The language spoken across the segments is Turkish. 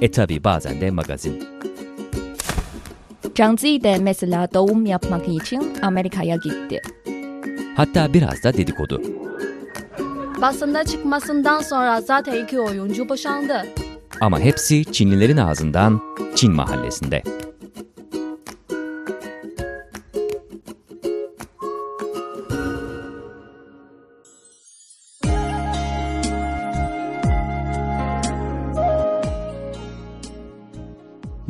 E tabi bazen de magazin. Zhang Zi de mesela doğum yapmak için Amerika'ya gitti. Hatta biraz da dedikodu. Basında çıkmasından sonra zaten iki oyuncu boşandı. Ama hepsi Çinlilerin ağzından Çin mahallesinde.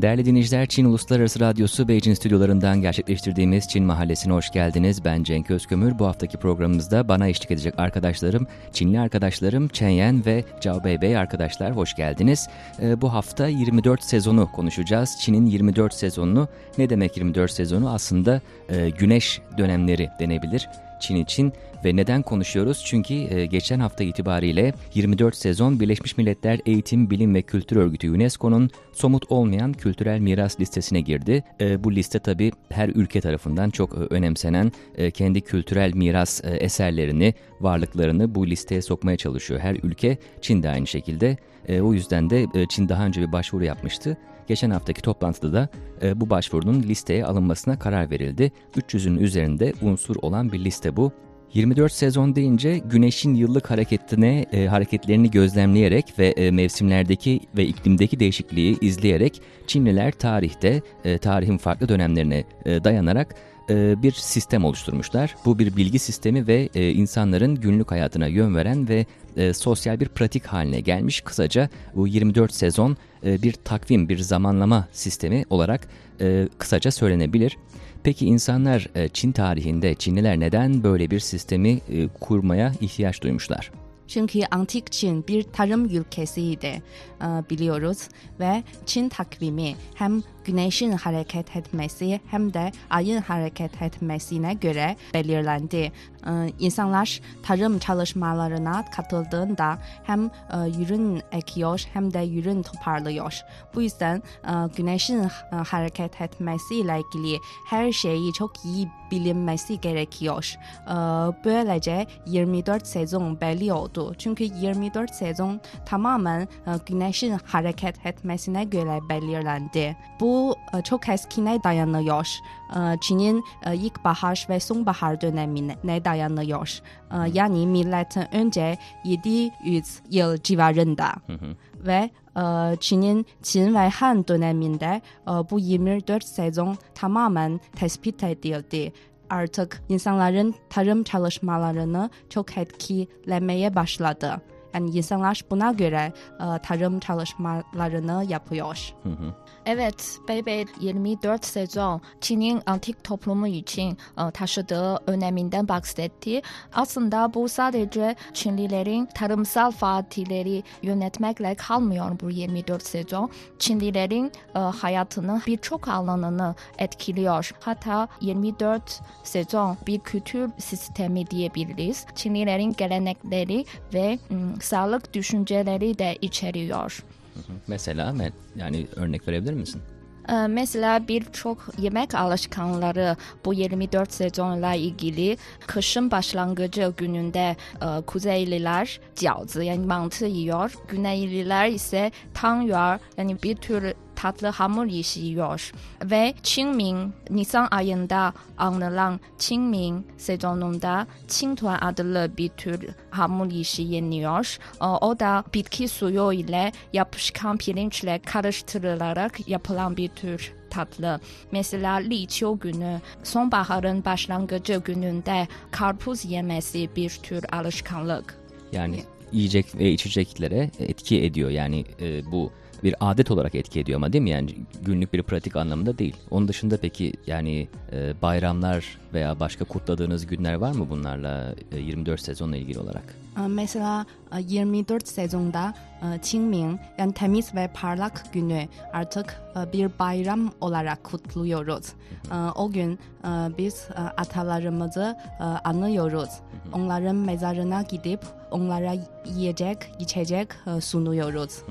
Değerli dinleyiciler, Çin Uluslararası Radyosu Beijing stüdyolarından gerçekleştirdiğimiz Çin Mahallesi'ne hoş geldiniz. Ben Cenk Özkömür. Bu haftaki programımızda bana eşlik edecek arkadaşlarım, Çinli arkadaşlarım Chen Yan ve Zhao Beibei arkadaşlar hoş geldiniz. Ee, bu hafta 24 sezonu konuşacağız. Çin'in 24 sezonunu, ne demek 24 sezonu? Aslında e, güneş dönemleri denebilir. Çin için ve neden konuşuyoruz? Çünkü e, geçen hafta itibariyle 24 sezon Birleşmiş Milletler Eğitim, Bilim ve Kültür Örgütü UNESCO'nun somut olmayan kültürel miras listesine girdi. E, bu liste tabi her ülke tarafından çok e, önemsenen e, kendi kültürel miras e, eserlerini, varlıklarını bu listeye sokmaya çalışıyor. Her ülke, Çin de aynı şekilde. E, o yüzden de e, Çin daha önce bir başvuru yapmıştı. Geçen haftaki toplantıda da e, bu başvurunun listeye alınmasına karar verildi. 300'ün üzerinde unsur olan bir liste bu. 24 sezon deyince güneşin yıllık hareketine e, hareketlerini gözlemleyerek ve e, mevsimlerdeki ve iklimdeki değişikliği izleyerek Çinliler tarihte e, tarihin farklı dönemlerine e, dayanarak e, bir sistem oluşturmuşlar. Bu bir bilgi sistemi ve e, insanların günlük hayatına yön veren ve e, sosyal bir pratik haline gelmiş. Kısaca bu 24 sezon e, bir takvim, bir zamanlama sistemi olarak e, kısaca söylenebilir. Peki insanlar e, Çin tarihinde Çinliler neden böyle bir sistemi e, kurmaya ihtiyaç duymuşlar? Çünkü antik Çin bir tarım ülkesiydi e, biliyoruz ve Çin takvimi hem güneşin hareket etmesi hem de ayın hareket etmesine göre belirlendi. E, İnsanlar tarım çalışmalarına katıldığında hem e, ürün ekiyor hem de ürün toparlıyor. Bu yüzden e, güneşin e, hareket etmesiyle ilgili her şeyi çok iyi bilinmesi gerekiyor. E, Böylece 24 sezon belli oldu. Çünkü 24 sezon tamamen e, güneşin hareket etmesine göre belirlendi. Bu e, çok eskine dayanıyor. E, Çin'in e, ilkbahar ve sonbahar dönemine dayanıyor. Yani milletin önce 700 yıl civarında. Ve e, Çin'in Çin ve Han döneminde bu 24 sezon tamamen tespit edildi. Artık insanların tarım çalışmalarını çok etkilemeye başladı. Yani insanlar buna göre e, tarım çalışmalarını yapıyor. Evet, Bebe 24 sezon Çin'in antik toplumu için e, taşıdığı öneminden bahsetti. Aslında bu sadece Çinlilerin tarımsal faaliyetleri yönetmekle kalmıyor bu 24 sezon. Çinlilerin e, hayatının birçok alanını etkiliyor. Hatta 24 sezon bir kültür sistemi diyebiliriz. Çinlilerin gelenekleri ve mm, sağlık düşünceleri de içeriyor. Mesela me- yani örnek verebilir misin? Ee, Mesela birçok yemek alışkanları bu 24 sezonla ilgili kışın başlangıcı gününde e, Kuzeyliler jiaozi yani mantı yiyor. Güneyliler ise tangyuan yani bir tür tatlı hamur yiyor. Ve Qingming, Nisan ayında anılan Qingming sezonunda Qingtuan adlı bir tür hamur işi yeniyor. O da bitki suyu ile yapışkan pirinçle karıştırılarak yapılan bir tür tatlı. Mesela Li Qiu günü, sonbaharın başlangıcı gününde karpuz yemesi bir tür alışkanlık. Yani yiyecek ve içeceklere etki ediyor. Yani e, bu bir adet olarak etki ediyor ama değil mi? Yani günlük bir pratik anlamında değil. Onun dışında peki yani bayramlar veya başka kutladığınız günler var mı bunlarla 24 sezonla ilgili olarak? Mesela e, 24 sezonda Qingming yani temiz ve parlak günü artık bir bayram olarak kutluyoruz. O gün biz atalarımızı anıyoruz. Onların mezarına gidip onlara yiyecek, içecek sunuyoruz.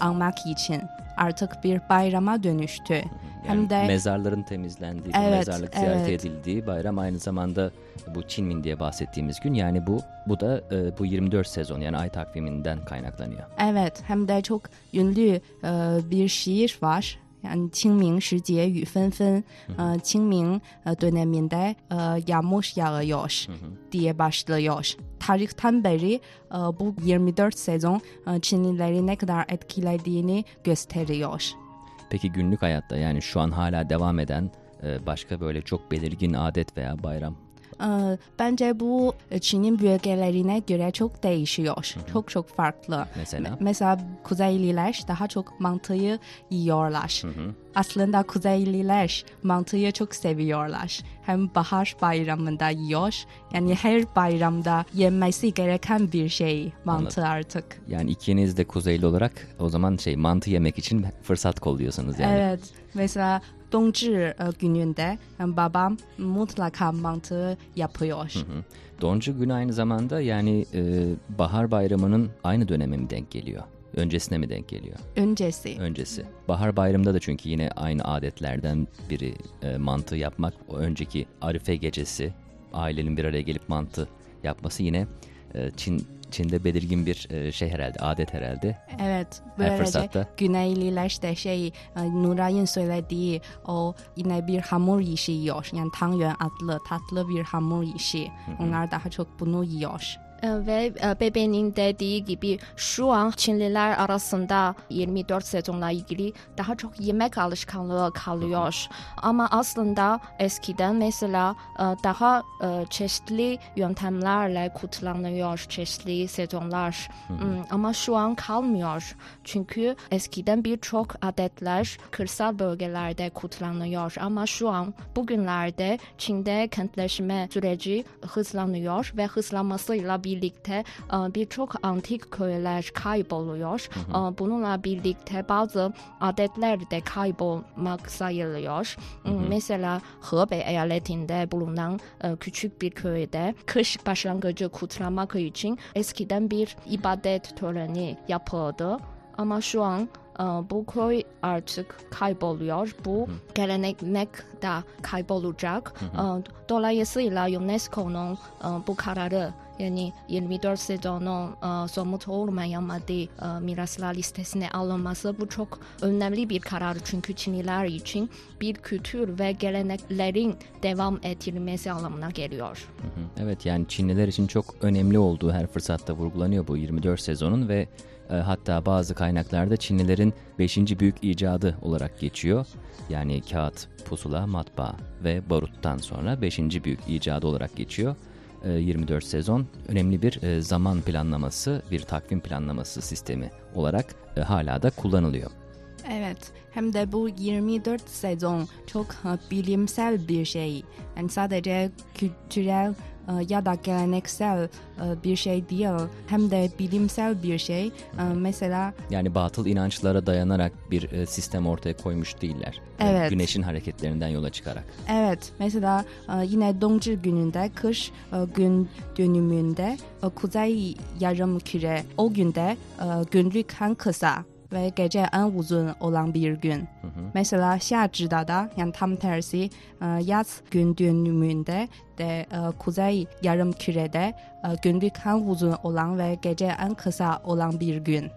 Anmak için artık bir bayrama dönüştü. Yani Hem de mezarların temizlendiği, evet, mezarlık evet. ziyaret edildiği bayram aynı zamanda bu Çinmin diye bahsettiğimiz gün. Yani bu bu da e, bu 24 sezon yani ay takviminden kaynaklanıyor. Evet hem de çok ünlü e, bir şiir var. Yani Qingming Shijie Yu Fen Fen, Qingming e, e, döneminde e, yağmış yağıyor diye başlıyor. Tarihten beri bu 24 sezon Çinlileri ne kadar etkilediğini gösteriyor. Peki günlük hayatta yani şu an hala devam eden e, başka böyle çok belirgin adet veya bayram E, Bence bu Çin'in bölgelerine göre çok değişiyor. Çok çok farklı. Mesela? Me- mesela Kuzeyliler daha çok mantıyı yiyorlar. Aslında Kuzeyliler mantıyı çok seviyorlar. Hem bahar bayramında yiyor. Yani her bayramda yenmesi gereken bir şey mantı artık. yani ikiniz de kuzeyli olarak o zaman şey mantı yemek için fırsat kolluyorsunuz yani. Evet. Mesela Dongzhi e, gününde yani babam mutlaka mantı yapıyor. Hı. Doncu günü aynı zamanda yani e, bahar bayramının aynı döneme mi denk geliyor? Öncesine mi denk geliyor? Öncesi. Öncesi. Bahar bayramında da çünkü yine aynı adetlerden biri e, mantı yapmak. O önceki Arife gecesi ailenin bir araya gelip mantı yapması yine e, Çin Çin'de belirgin bir e, şey herhalde, adet herhalde. Evet, Her böylece fırsatta. Güneyliler de şey, e, Nuray'ın söylediği o yine bir hamur işi yiyor. Yani tangyuan adlı tatlı bir hamur işi. Onlar daha çok bunu yiyor. E, Ve e, bebeğin dediği gibi şu an Çinliler arasında 24 sezonla ilgili daha çok yemek alışkanlığı kalıyor. Ama aslında eskiden mesela e, daha e, çeşitli yöntemlerle kutlanıyor çeşitli sezonlar. Hmm, Ama şu an kalmıyor. Çünkü eskiden birçok adetler kırsal bölgelerde kutlanıyor. Ama şu an bugünlerde Çin'de kentleşme süreci hızlanıyor ve hızlanmasıyla birlikte e, birçok antik köyler kayboluyor. E, Bununla birlikte bazı adetler de kaybolmak sayılıyor. Hmm, Mesela Hebei eyaletinde bulunan e, küçük bir köyde kış başlangıcı kutlamak için eskiden bir ibadet töreni yapıldı. Ama şu an e, bu köy artık kayboluyor. Bu gelenek de kaybolacak. E, Dolayısıyla UNESCO'nun e, bu kararı yani 24 sezonun somut olmayan maddi miraslar listesine alınması bu çok önemli bir karar. Çünkü Çinliler için bir kültür ve geleneklerin devam ettirilmesi anlamına geliyor. Hı hı. Evet yani Çinliler için çok önemli olduğu her fırsatta vurgulanıyor bu 24 sezonun ve e, hatta bazı kaynaklarda Çinlilerin 5. büyük icadı olarak geçiyor. Yani kağıt, pusula, matbaa ve baruttan sonra 5. büyük icadı olarak geçiyor. E, 24 sezon önemli bir e, zaman planlaması, bir takvim planlaması sistemi olarak e, hala da kullanılıyor. Evet, hem de bu 24 sezon çok e, bilimsel bir şey. Yani sadece kültürel e, ya da geleneksel e, bir şey değil, hem de bilimsel bir şey. E, Mesela Yani batıl inançlara dayanarak bir e, sistem ortaya koymuş değiller. Evet. Güneşin hareketlerinden yola çıkarak. Evet, mesela e, yine Dongzhi gününde, kış gün dönümünde kuzey yarım küre o günde günlük en kısa ve gece en uzun olan bir gün. Mesela Xiazhi'da da yani tam tersi yaz gün dönümünde de kuzey yarım kürede günlük en uzun olan ve gece en kısa olan bir gün.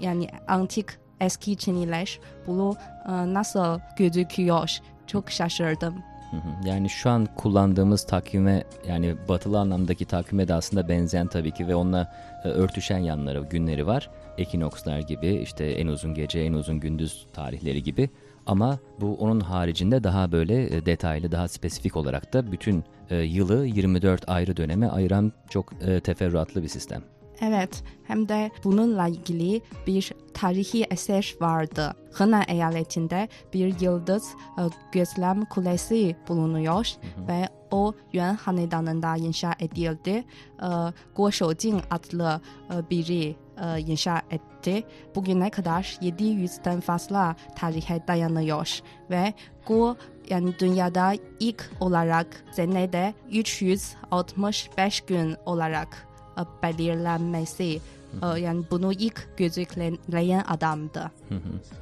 Yani antik eski Çinliler bunu nasıl gözüküyor? Çok şaşırdım. Hı hı. Yani şu an kullandığımız takvime yani batılı anlamdaki takvime de aslında benzeyen tabii ki ve onunla e, örtüşen yanları, günleri var. Ekinokslar gibi işte en uzun gece, en uzun gündüz tarihleri gibi. Ama bu onun haricinde daha böyle e, detaylı, daha spesifik olarak da bütün e, yılı 24 ayrı döneme ayıran çok e, teferruatlı bir sistem. Evet, hem de bununla ilgili bir tarihi eser vardı. Henan eyaletinde bir yıldız e, gözlem kulesi bulunuyor ve o Yuan hanedanında inşa edildi. E, Guo Shoujing adlı e, biri e, inşa etti. Bugüne kadar 700'den fazla tarihe dayanıyor ve Guo yani dünyada ilk olarak senede 365 gün olarak e, belirlenmesi e, yani bunu ilk gözükleyen adamdı.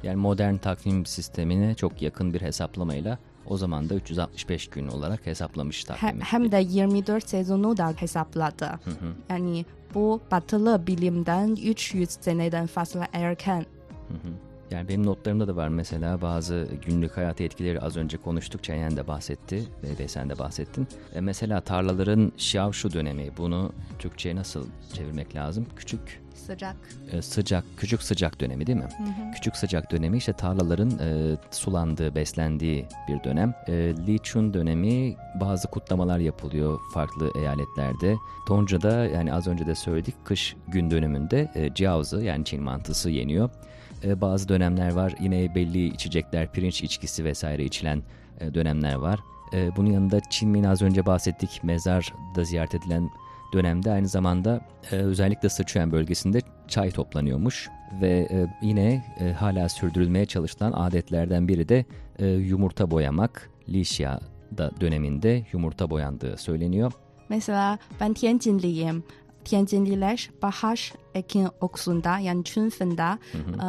Yani modern takvim sistemine çok yakın bir hesaplamayla o zaman da 365 gün olarak hesaplamış He- takvimi. hem de 24 sezonu da hesapladı. Yani bu batılı bilimden 300 seneden fazla erken. Hı hı. Yani benim notlarımda da var mesela bazı günlük hayat etkileri az önce konuştuk. Çayen de bahsetti ve, sen de bahsettin. E mesela tarlaların şavşu dönemi bunu Türkçe'ye nasıl çevirmek lazım? Küçük Sıcak. e, sıcak, küçük sıcak dönemi değil mi? Küçük sıcak dönemi işte tarlaların e, sulandığı, beslendiği bir dönem. E, Li Chun dönemi bazı kutlamalar yapılıyor farklı eyaletlerde. Tonca'da yani az önce de söyledik kış gün dönümünde e, jiaozi yani Çin mantısı yeniyor. E, bazı dönemler var yine belli içecekler, pirinç içkisi vesaire içilen e, dönemler var. E, bunun yanında Çinmin az önce bahsettik mezarda ziyaret edilen dönemde aynı zamanda e, özellikle Sıçuan bölgesinde çay toplanıyormuş ve e, yine e, hala sürdürülmeye çalışılan adetlerden biri de e, yumurta boyamak. Li Xia'da döneminde yumurta boyandığı söyleniyor. Mesela ben Tianjinliyim. Tianjinliler bahar ekin okusunda yani çünfında e,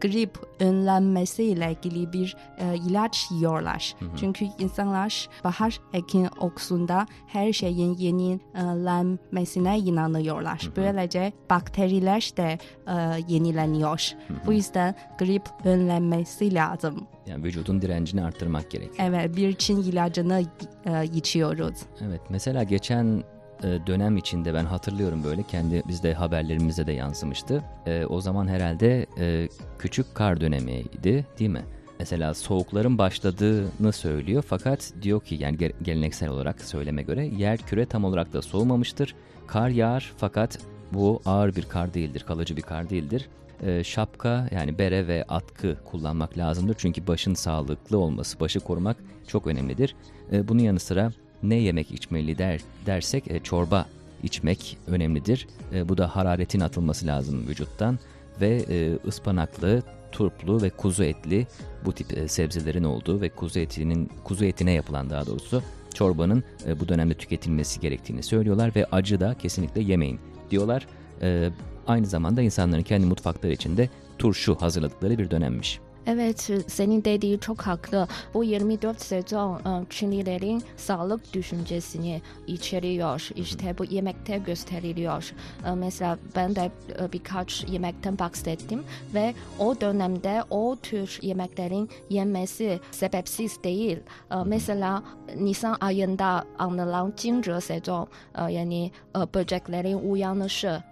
grip önlenmesiyle ilgili bir e, ilaç yiyorlar. Çünkü insanlar bahar ekin okusunda her şeyin yenilenmesine inanıyorlar. Böylece bakteriler de e, yenileniyor. Bu yüzden grip önlenmesi lazım. Yani vücudun direncini arttırmak gerekiyor. Evet bir Çin ilacını e, içiyoruz. Evet mesela geçen e, dönem içinde ben hatırlıyorum böyle kendi bizde haberlerimize de yansımıştı. E, o zaman herhalde e, küçük kar dönemiydi değil mi? Mesela soğukların başladığını söylüyor fakat diyor ki yani ge- geleneksel olarak söyleme göre yer küre tam olarak da soğumamıştır. Kar yağar fakat bu ağır bir kar değildir, kalıcı bir kar değildir. E, şapka yani bere ve atkı kullanmak lazımdır. Çünkü başın sağlıklı olması, başı korumak çok önemlidir. E, bunun yanı sıra ne yemek içmeli der, dersek e, çorba içmek önemlidir. E, bu da hararetin atılması lazım vücuttan ve e, ıspanaklı, turplu ve kuzu etli bu tip e, sebzelerin olduğu ve kuzu etinin kuzu etine yapılan daha doğrusu çorbanın e, bu dönemde tüketilmesi gerektiğini söylüyorlar ve acı da kesinlikle yemeyin diyorlar. E, aynı zamanda insanların kendi mutfakları içinde turşu hazırladıkları bir dönemmiş. Evet, senin dediği çok haklı. Bu 24 sezon Çinlilerin sağlık düşüncesini içeriyor. İşte bu yemekte gösteriliyor. Mesela ben de birkaç yemekten bahsettim ve o dönemde o tür yemeklerin yenmesi sebepsiz değil. Mesela Nisan ayında anılan Jingzhe sezon yani böceklerin uyanışı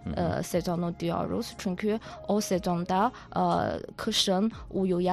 sezonu diyoruz. Çünkü o sezonda kışın uyuyan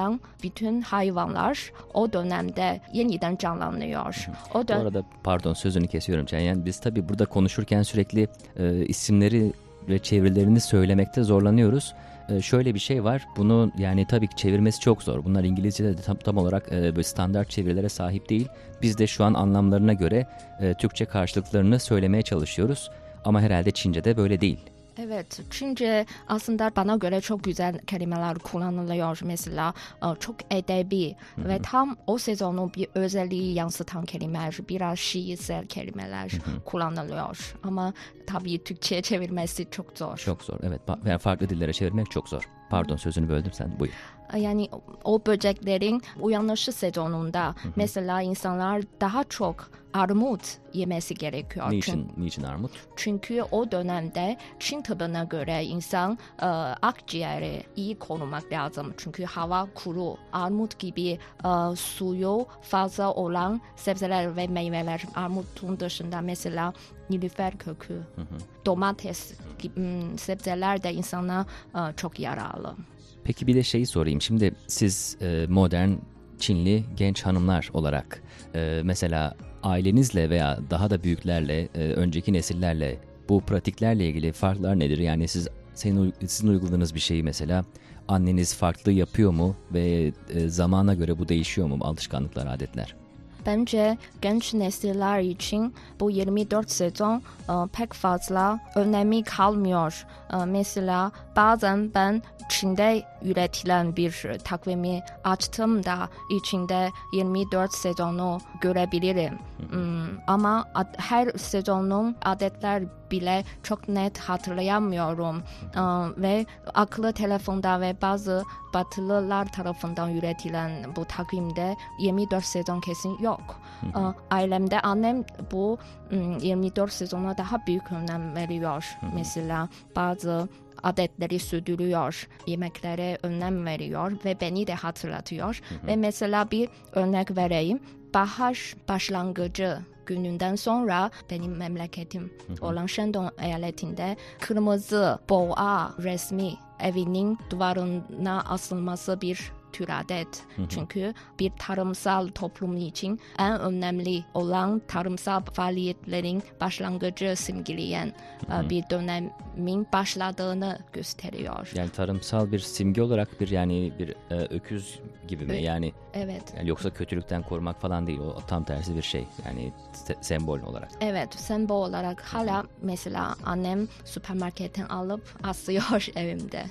bütün hayvanlar o dönemde yeniden canlanıyor. O Bu dön- arada pardon sözünü kesiyorum Çenyen. Biz tabii burada konuşurken sürekli e, isimleri ve çevirilerini söylemekte zorlanıyoruz. E, şöyle bir şey var. Bunu yani tabii ki çevirmesi çok zor. Bunlar İngilizce'de de tam, tam olarak e, böyle standart çevirilere sahip değil. Biz de şu an anlamlarına göre e, Türkçe karşılıklarını söylemeye çalışıyoruz. Ama herhalde Çince'de böyle değil. Evet, Çince aslında bana göre çok güzel kelimeler kullanılıyor. Mesela e, çok edebi ve tam o sezonun bir özelliği yansıtan kelimeler, biraz şiirsel kelimeler kullanılıyor. Ama tabii Türkçe'ye çevirmesi çok zor. Çok zor. Evet. Yani farklı dillere çevirmek çok zor. Pardon sözünü böldüm sen. Buyur. Yani o böceklerin uyanışı sezonunda mesela insanlar daha çok armut yemesi gerekiyor. Çünkü- Niçin, niçin armut? Çünkü o dönemde Çin tıbbına göre insan e, akciğeri iyi korumak lazım. Çünkü hava kuru, armut gibi e, suyu fazla olan sebzeler ve meyveler armutun dışında mesela nilüfer kökü, domates gibi mm, sebzeler de insana e, çok yararlı. Peki bir de şeyi sorayım. Şimdi siz e, modern Çinli genç hanımlar olarak e, mesela ailenizle veya daha da büyüklerle, e, önceki nesillerle bu pratiklerle ilgili farklar nedir? Yani siz senin sizin uyguladığınız bir şeyi mesela anneniz farklı yapıyor mu ve e, zamana göre bu değişiyor mu alışkanlıklar, adetler? Bence genç nesiller için bu 24 sezon e, pek fazla önemi kalmıyor. E, mesela bazen ben Çin'de üretilen bir takvimi açtığımda içinde 24 sezonu görebilirim. Hmm, ama ad- her sezonun adetler bile çok net hatırlayamıyorum. Ee, ve akıllı telefonda ve bazı batılılar tarafından üretilen bu takvimde 24 sezon kesin yok. Ee, ailemde annem bu hmm, 24 sezona daha büyük önem veriyor. Mesela bazı adetleri sürdürüyor, yemeklere önem veriyor ve beni de hatırlatıyor. Ve mesela bir örnek vereyim. Bahar başlangıcı gününden sonra benim memleketim olan Shandong eyaletinde kırmızı boğa resmi evinin duvarına asılması bir tür adet. Çünkü bir tarımsal toplum için en önemli olan tarımsal faaliyetlerin başlangıcı simgeleyen e, bir dönemin başladığını gösteriyor. Yani tarımsal bir simge olarak bir yani bir e, öküz gibi mi? Yani, Evet. yani yoksa kötülükten korumak falan değil. O tam tersi bir şey. Yani se- sembol olarak. Evet, sembol olarak hala mesela annem süpermarketten alıp asıyor evimde.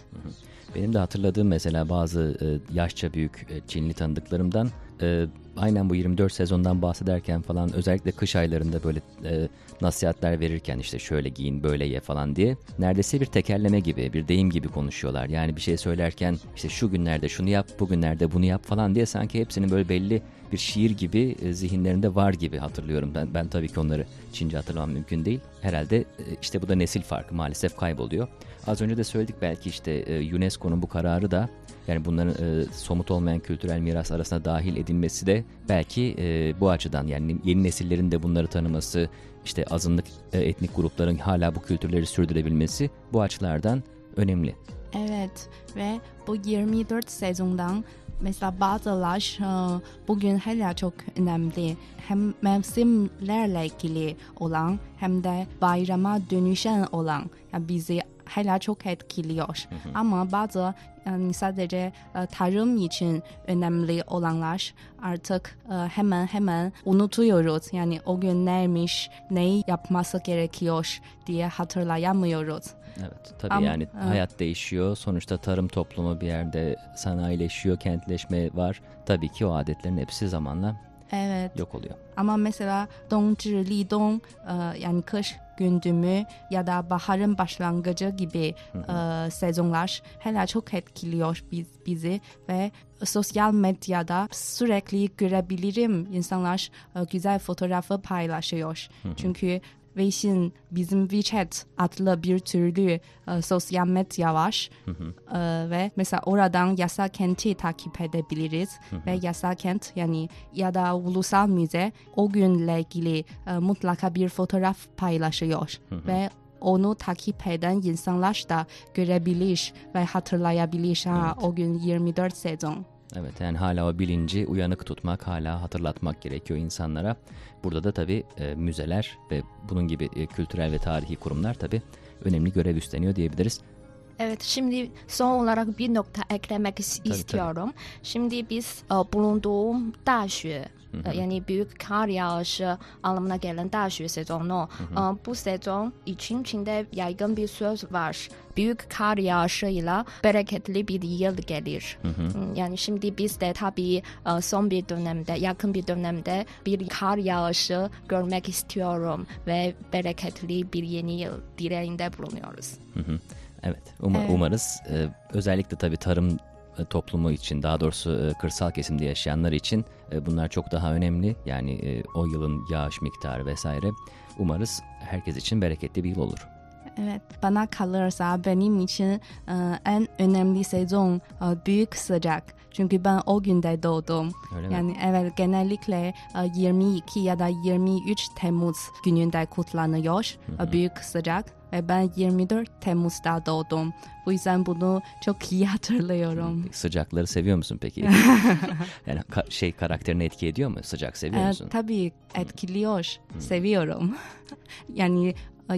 Benim de hatırladığım mesela bazı e, yaşça büyük e, Çinli tanıdıklarımdan e, aynen bu 24 sezondan bahsederken falan özellikle kış aylarında böyle e, nasihatler verirken işte şöyle giyin böyle ye falan diye neredeyse bir tekerleme gibi bir deyim gibi konuşuyorlar. Yani bir şey söylerken işte şu günlerde şunu yap bu günlerde bunu yap falan diye sanki hepsinin böyle belli bir şiir gibi e, zihinlerinde var gibi hatırlıyorum. Ben, ben tabii ki onları Çince hatırlamam mümkün değil. Herhalde e, işte bu da nesil farkı maalesef kayboluyor. Az önce de söyledik belki işte e, UNESCO'nun bu kararı da yani bunların e, somut olmayan kültürel miras arasına dahil edilmesi de belki e, bu açıdan yani yeni nesillerin de bunları tanıması, işte azınlık e, etnik grupların hala bu kültürleri sürdürebilmesi bu açılardan önemli. Evet ve bu 24 sezondan mesela bazılar e, bugün hala çok önemli. Hem mevsimlerle ilgili olan hem de bayrama dönüşen olan yani bizi hala çok etkiliyor. Ama bazı yani sadece e, tarım için önemli olanlar artık e, hemen hemen unutuyoruz. Yani o gün neymiş, neyi yapması gerekiyor diye hatırlayamıyoruz. Evet tabii Ama- yani evet. hayat değişiyor. Sonuçta tarım toplumu bir yerde sanayileşiyor, kentleşme var. Tabii ki o adetlerin hepsi zamanla Evet. Yok oluyor. Ama mesela Dongzhi Lidong e, yani kış gündümü ya da baharın başlangıcı gibi e, sezonlar hala çok etkiliyor biz, bizi ve sosyal medyada sürekli görebilirim insanlar e, güzel fotoğrafı paylaşıyor. Hı hı. Çünkü Weixin bizim WeChat adlı bir türlü e, sosyal medya var. E, ve mesela oradan Yasa Kent'i takip edebiliriz. Ve Yasa Kent yani ya da ulusal müze o günle ilgili e, mutlaka bir fotoğraf paylaşıyor. Ve onu takip eden insanlar da görebilir ve hatırlayabilir. Ha o gün 24 sezon. Evet yani hala o bilinci uyanık tutmak, hala hatırlatmak gerekiyor insanlara. Burada da tabii e, müzeler ve bunun gibi e, kültürel ve tarihi kurumlar tabii önemli görev üstleniyor diyebiliriz. Evet şimdi son olarak bir nokta eklemek istiyorum. Tabii. Şimdi biz e, bulunduğum daşe e, yani büyük kar yağışı anlamına gelen daşe sezonu. E, bu sezon için Çin'de yaygın bir söz var. Büyük kar yağışıyla bereketli bir yıl gelir. Hı hı. Yani şimdi biz de tabii e, son bir dönemde, yakın bir dönemde bir kar yağışı görmek istiyorum ve bereketli bir yeni yıl dileğinde bulunuyoruz. Hı hı. Evet, uma- Evet. umarız e, özellikle tabii tarım e, toplumu için daha doğrusu e, kırsal kesimde yaşayanlar için e, bunlar çok daha önemli. Yani o yılın yağış miktarı vesaire. Umarız herkes için bereketli bir yıl olur. Evet, bana kalırsa benim için en önemli sezon büyük sıcak. Çünkü ben o günde doğdum. Öyle mi? yani evet genellikle e, 22 ya da 23 Temmuz gününde kutlanıyor e, büyük sıcak. Ve ben 24 Temmuz'da doğdum. Bu yüzden bunu çok iyi hatırlıyorum. Sıcakları seviyor musun peki? yani ka- şey karakterine etki ediyor mu? Sıcak seviyor Evet, musun? tabii etkiliyor, seviyorum. yani e,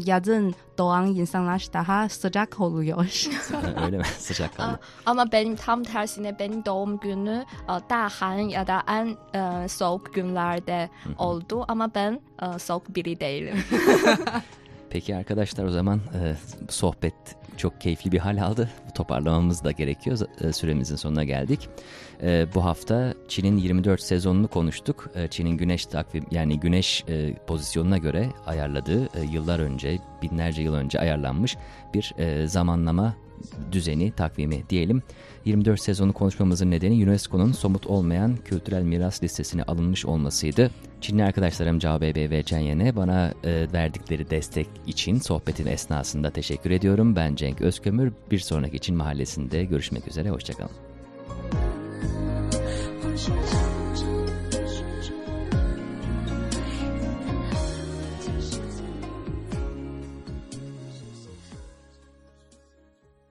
yazın doğan insanlar daha sıcak oluyor. Öyle mi? Sıcak kaldı. Ama benim tam tersine benim doğum günü e, daha ya da en e, soğuk günlerde oldu ama ben e, soğuk biri değilim. Peki arkadaşlar o zaman e, sohbet çok keyifli bir hal aldı. Toparlamamız da gerekiyor. E, süremizin sonuna geldik. E, bu hafta Çin'in 24 sezonunu konuştuk. E, Çin'in güneş takvim yani güneş pozisyonuna göre ayarladığı yıllar önce, binlerce yıl önce ayarlanmış bir zamanlama düzeni, takvimi diyelim. 24 sezonu konuşmamızın nedeni UNESCO'nun somut olmayan kültürel miras listesine alınmış olmasıydı. Çinli arkadaşlarım Cao CBB ve Cenyen'e bana e, verdikleri destek için sohbetin esnasında teşekkür ediyorum. Ben Cenk Özkömür. Bir sonraki Çin Mahallesi'nde görüşmek üzere. Hoşçakalın.